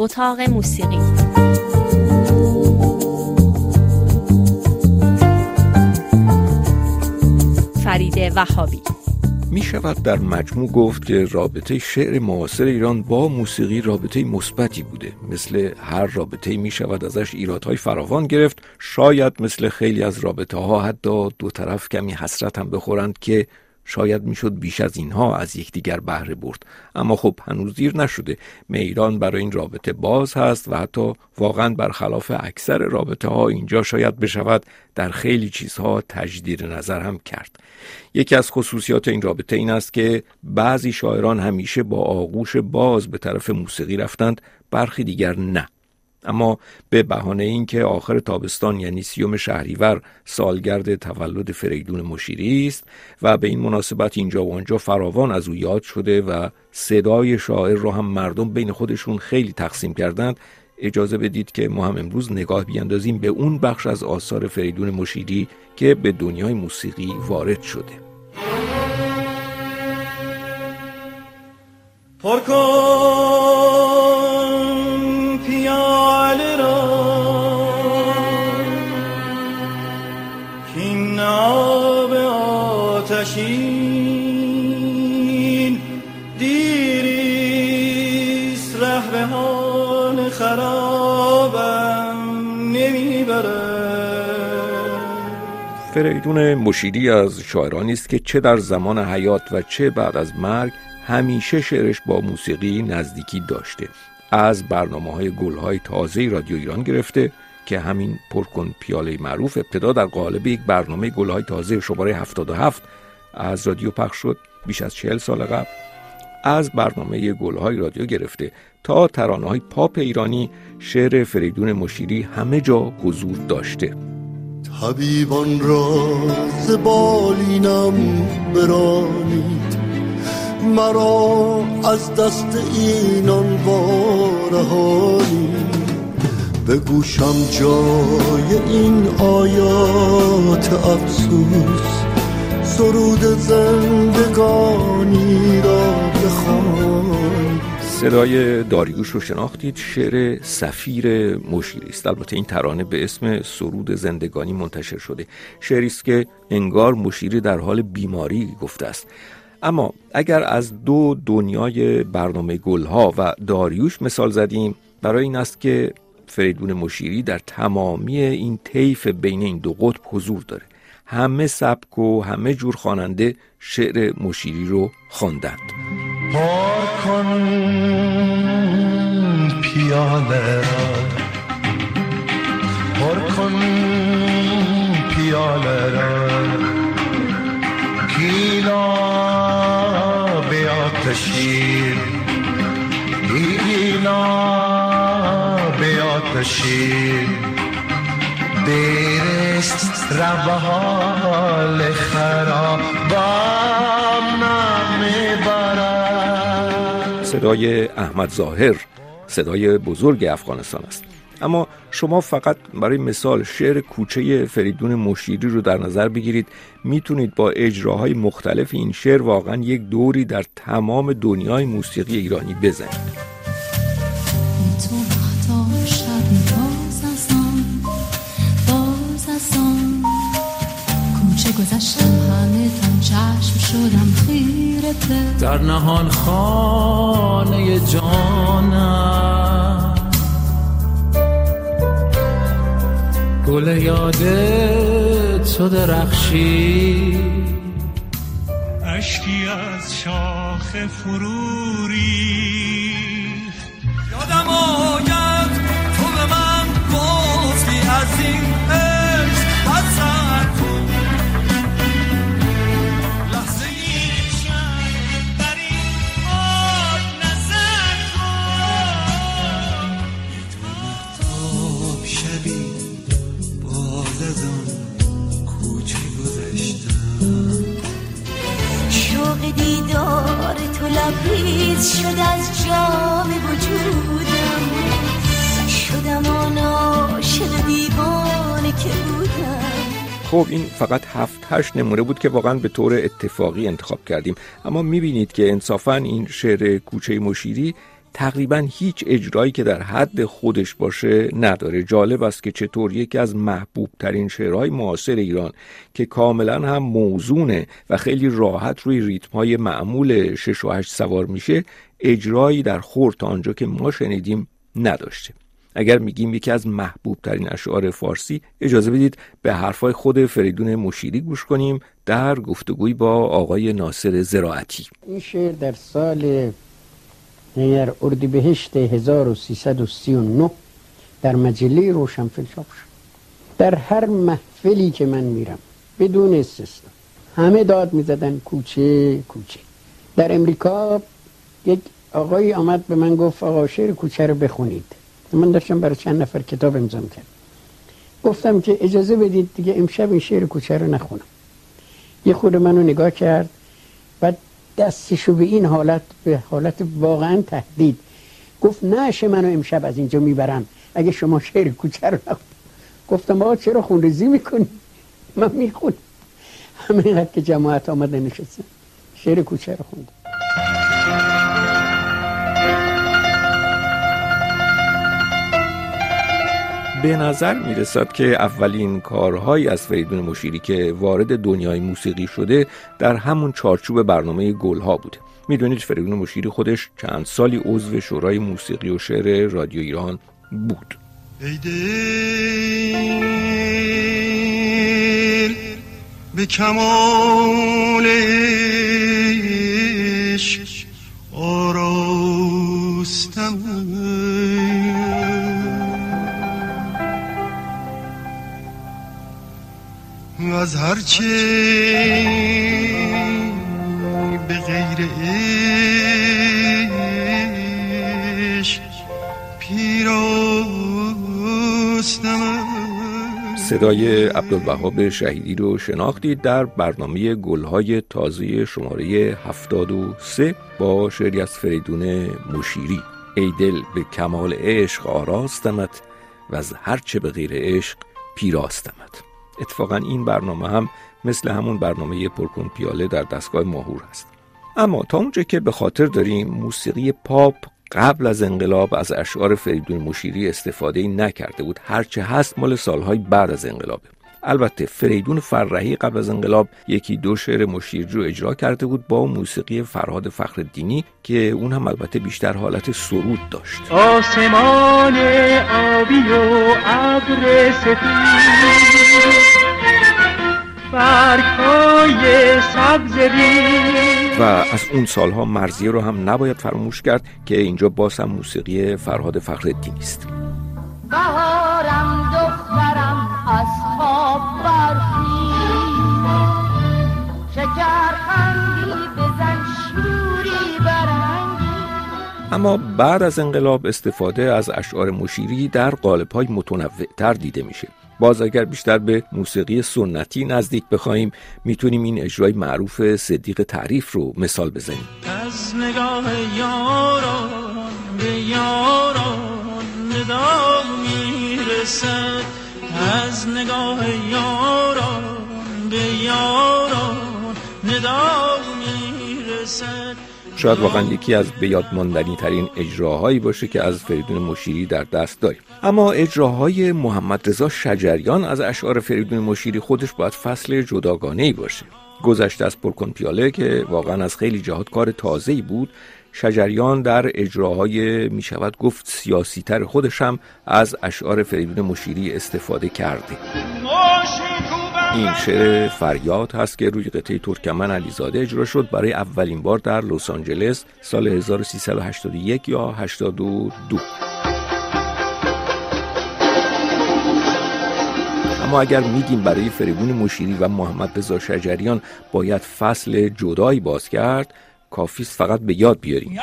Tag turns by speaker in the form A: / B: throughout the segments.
A: اتاق موسیقی. فرید وهابی.
B: می شود در مجموع گفت که رابطه شعر معاصر ایران با موسیقی رابطه مثبتی بوده. مثل هر رابطه می شود ازش ایرادهای فراوان گرفت. شاید مثل خیلی از رابطه ها حتی دو طرف کمی حسرت هم بخورند که شاید می‌شد بیش از اینها از یکدیگر بهره برد. اما خب هنوز دیر نشده. میران برای این رابطه باز هست و حتی واقعا برخلاف اکثر رابطه ها اینجا شاید بشود در خیلی چیزها تجدید نظر هم کرد. یکی از خصوصیات این رابطه این است که بعضی شاعران همیشه با آغوش باز به طرف موسیقی رفتند برخی دیگر نه. اما به بهانه اینکه آخر تابستان یعنی سیوم شهریور سالگرد تولد فریدون مشیری است و به این مناسبت اینجا و آنجا فراوان از او یاد شده و صدای شاعر را هم مردم بین خودشون خیلی تقسیم کردند. اجازه بدید که ما هم امروز نگاه بیاندازیم به اون بخش از آثار فریدون مشیری که به دنیای موسیقی وارد شده.
C: آتشین دیریست ره به حال خرابم نمی‌بره.
B: فریدون مشیری از شاعرانی است که چه در زمان حیات و چه بعد از مرگ همیشه شعرش با موسیقی نزدیکی داشته. از برنامه های گل های تازه رادیو ایران گرفته که همین پرکن پیاله معروف ابتدا در قالب یک برنامه گل های تازه شماره 77 از رادیو پخش شد بیش از چهل سال قبل. از برنامه گلهای رادیو گرفته تا ترانه های پاپ ایرانی شعر فریدون مشیری همه جا حضور داشته.
D: طبیبان را زبالینم برانید. مرا از دست اینان وارهانید به گوشم جای این آیات افسوس. سرود زندگانی را بخوان.
B: صدای داریوش رو شناختید شعر سفیر مشیری است. البته این ترانه به اسم سرود زندگانی منتشر شده. شعری است که انگار مشیری در حال بیماری گفته است. اما اگر از دو دنیای برنامه گلها و داریوش مثال زدیم برای این است که فریدون مشیری در تمامی این طیف بین این دو قطب حضور داره. همه سبک و همه جور خواننده شعر مشیری رو خواندند.
D: پار کن پیاله را پر کن پیاله را گیلا به آتشین گیلا به آتشین دیرست رب
B: صدای احمد ظاهر صدای بزرگ افغانستان است. اما شما فقط برای مثال شعر کوچه فریدون مشیری رو در نظر بگیرید. می‌تونید با اجراهای مختلف این شعر واقعا یک دوری در تمام دنیای موسیقی ایرانی بزنید.
E: گذشتم همه تن چشم شدم خیرته در نهان خانه جانم. گل یاد تو درخشی.
C: اشکی از شاخ فروری یادم آید.
B: لبریز شد از جام وجودم. شدم آن عاشق دیوانه که بودم. خب این فقط هفت هشت نمونه بود که واقعا به طور اتفاقی انتخاب کردیم. اما می‌بینید که انصافا این شعر کوچه مشیری تقریبا هیچ اجرایی که در حد خودش باشه نداره. جالب است که چطور یکی از محبوب ترین شعرهای معاصر ایران که کاملا هم موزونه و خیلی راحت روی ریتم های معمول 6 و 8 سوار میشه اجرایی در خور تا آنجا که ما شنیدیم نداشته. اگر میگیم یکی از محبوب ترین اشعار فارسی اجازه بدید به حرفای خود فریدون مشیری گوش کنیم در گفتگوی با آقای ناصر زراعتی.
F: این شعر در سال در اردیبهشت 1339 در مجله روشنفل چاپ شد. در هر محفلی که من میرم بدون استثنا. همه داد می‌زدن کوچه کوچه. در امریکا یک آقایی آمد به من گفت آقا شعر کوچه رو بخونید. من داشتم برای چند نفر کتاب امضا کرد گفتم که اجازه بدید دیگه امشب این شعر کوچه رو نخونم. یه خود منو نگاه کرد. و دستشو به این حالت به حالت واقعا تهدید. گفت نشه منو امشب از اینجا می‌برم اگه شما شعر کوچه رو گفتم آقا چرا خونریزی می‌کنی؟ من می‌خونم. همینقدر که جماعت آمده نشستن شعر کوچه رو خوندم.
B: به نظر می رسد که اولین کارهایی از فریدون مشیری که وارد دنیای موسیقی شده در همون چارچوب برنامه گلها بوده می‌دونید فریدون مشیری خودش چند سالی عضو شورای موسیقی و شعر رادیو ایران بود.
C: به کمال عشق آراستم. از هرچه به غیر عشق پیراستم
B: صدای عبدالوهاب شهیدی رو شناختید در برنامه گلهای تازه شماره 73 با شعری از فریدون مشیری. ای دل به کمال عشق آراستمت و از هرچه به غیر عشق پیراستمت. اتفاقا این برنامه هم مثل همون برنامه پرکن پیاله در دستگاه ماهور هست. اما تا اونجا که به خاطر داریم موسیقی پاپ قبل از انقلاب از اشعار فریدون مشیری استفاده نکرده بود هرچه هست مال سالهای بعد از انقلابه. البته فریدون فرحی قبل از انقلاب یکی دو شعر مشیری رو اجرا کرده بود با موسیقی فرهاد فخر دینی که اون هم البته بیشتر حالت سرود داشت.
G: آسمان آبی و ابر برگهای سبز
B: و از اون سالها مرزیه رو هم نباید فراموش کرد که اینجا باز هم موسیقی فرهاد فخر دینی است اما بعد از انقلاب استفاده از اشعار مشیری در قالب‌های متنوع‌تر دیده میشه. باز اگر بیشتر به موسیقی سنتی نزدیک بخوایم می‌تونیم این اجرای معروف صدیق تعریف رو مثال بزنیم.
C: از نگاه یاران به یاران ندا می‌رسد. از نگاه یاران به یاران ندا می‌رسد.
B: شاید واقعا یکی از به یاد ترین اجراهایی باشه که از فریدون مشیری در دست داریم. اما اجراهای محمد رضا شجریان از اشعار فریدون مشیری خودش باید فصل جداگانه ای باشه. گذشته از پرکن پیاله که واقعا از خیلی جهات کار تازه ای بود شجریان در اجراهای می شود گفت سیاسی تر خودش هم از اشعار فریدون مشیری استفاده کرده. این شعر فریاد هست که روی قطعه ترکمن علیزاده اجرا شد برای اولین بار در لس آنجلس سال 1381 یا 82 اما اگر میگیم برای فریدون مشیری و محمد رضا شجریان باید فصل جدایی باز کرد کافیست فقط به یاد بیاریم.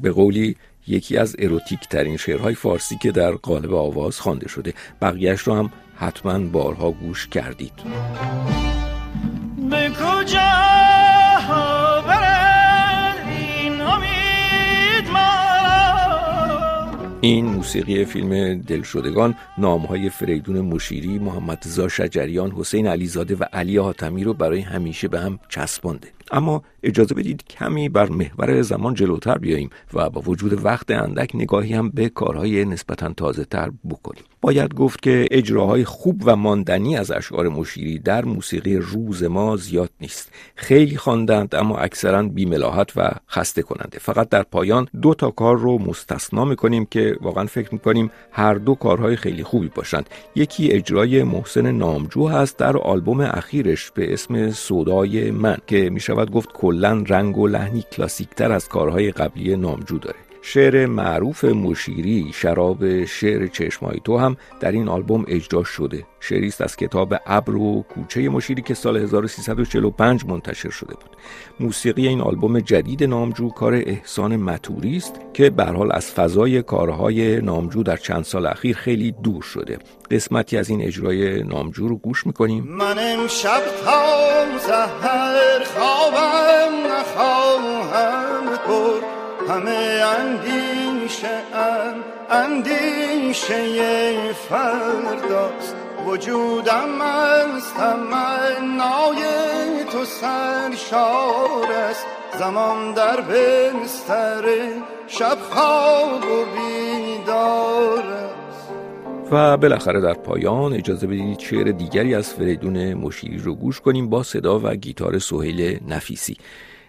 C: به
B: قولی یکی از اروتیک ترین شعرهای فارسی که در قالب آواز خوانده شده. بقیهش رو هم حتما بارها گوش کردید.
C: به کجا امید
B: این موسیقی فیلم دلشدگان نامهای فریدون مشیری، محمد زا شجریان، حسین علیزاده و علی حاتمی رو برای همیشه به هم چسبانده. اما اجازه بدید کمی بر محور زمان جلوتر بیاییم و با وجود وقت اندک نگاهی هم به کارهای نسبتا تازه تر بکنیم. باید گفت که اجراهای خوب و ماندنی از اشعار مشیری در موسیقی روز ما زیاد نیست. خیلی خواندند اما اکثرا بیملاحت و خسته کننده فقط در پایان دو تا کار رو مستثنا می‌کنیم که واقعا فکر می‌کنیم هر دو کارهای خیلی خوبی باشند. یکی اجرای محسن نامجو هست در آلبوم اخیرش به اسم سودای من که می‌شود گفت کلا رنگ و لحنی کلاسیکتر از کارهای قبلی نامجو داره. شعر معروف مشیری شراب شعر چشمای تو هم در این آلبوم اجرا شده. شعری است از کتاب ابر و کوچه مشیری که سال 1345 منتشر شده بود. موسیقی این آلبوم جدید نامجو کار احسان متوری است که به حال از فضای کارهای نامجو در چند سال اخیر خیلی دور شده. قسمتی از این اجرای نامجو رو گوش می‌کنیم.
C: من امشب تا سحر خوابم نخواهم برد همه اندیشه ام اندیشه فرداست. وجودم از تمنای تو سرشار است. زمان در بستر شب خواب و بیدار
B: و بالاخره در پایان اجازه بدید شعر دیگری از فریدون مشیری رو گوش کنیم با صدا و گیتار سهیل نفیسی.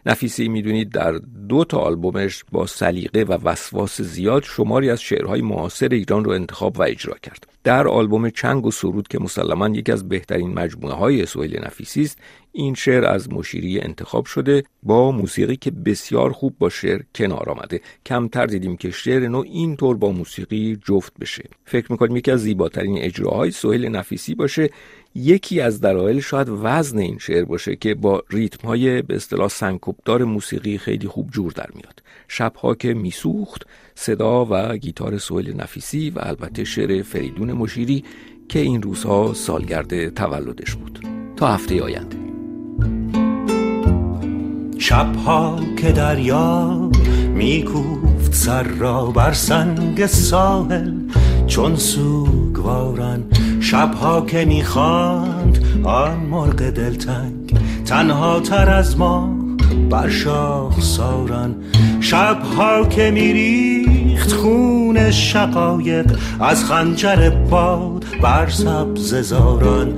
B: نفیسی می‌دونید در دو تا آلبومش با سلیقه و وسواس زیاد شماری از شعرهای معاصر ایران رو انتخاب و اجرا کرد. در آلبوم چنگ و سرود که مسلما یکی از بهترین مجموعه های سهیل نفیسی است این شعر از مشیری انتخاب شده با موسیقی که بسیار خوب با شعر کنار آمده. کمتر دیدیم که شعر نو اینطور با موسیقی جفت بشه. فکر می‌کنیم یکی از زیباترین اجراهای سهیل نفیسی باشه یکی از دلایل شاید وزن این شعر باشه که با ریتم های به اصطلاح سنکوبدار موسیقی خیلی خوب جور در میاد. شبها که میسوخت صدا و گیتار سویل نفیسی و البته شعر فریدون مشیری که این روزها سالگرد تولدش بود. تا هفته آینده.
H: شبها که دریا میکوفت سر را بر سنگ ساحل چون سوگوارن شبها که می‌خواند آن مرغ دلتنگ تنها تر از ما بر شاخ سارن شبها که میریخت خون شقایق از خنجر باد بر سبز زاران.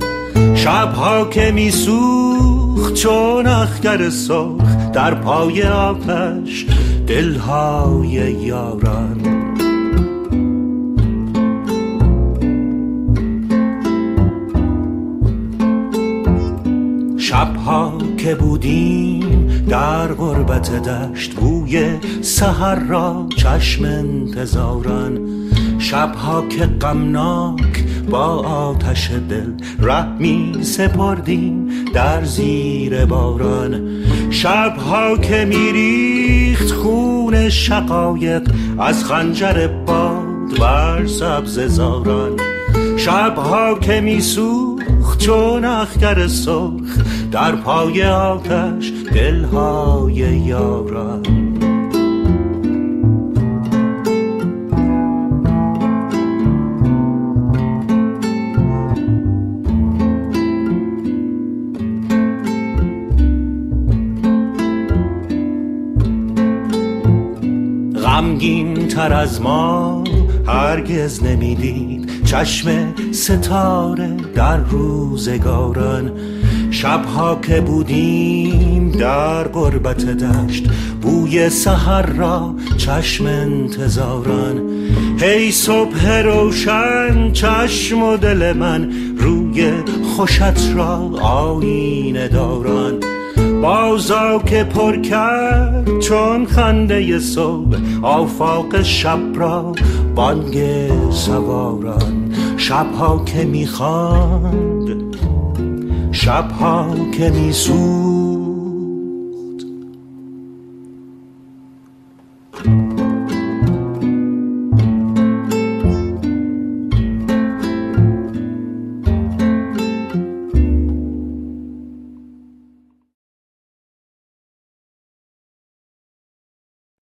H: شبها که میسوخت چون اخگر سرخ در پای آتش دلهای یاران. شبها که بودیم در غربت دشت بوی سهر را چشم انتظارن شبها که غمناک با آتش دل رحمی سپردیم در زیر باران. شبها که میریخت خون شقایق از خنجر باد بر سبز زاران. شبها که میسوخت چون اخگر سرخ در پای آتش دلهای یاران غمگین تر از ما هرگز نمی‌دید چشم ستاره در روزگاران. شبها که بودیم در قربت دشت بوی سحر را چشم انتظاران. هی صبح روشن چشم و دل من روی خوشت را آینه داران. بازا که پر کرد چون خنده صبح. آفاق شب را بانگ سواران. شبها که می‌خواند شبها که میسود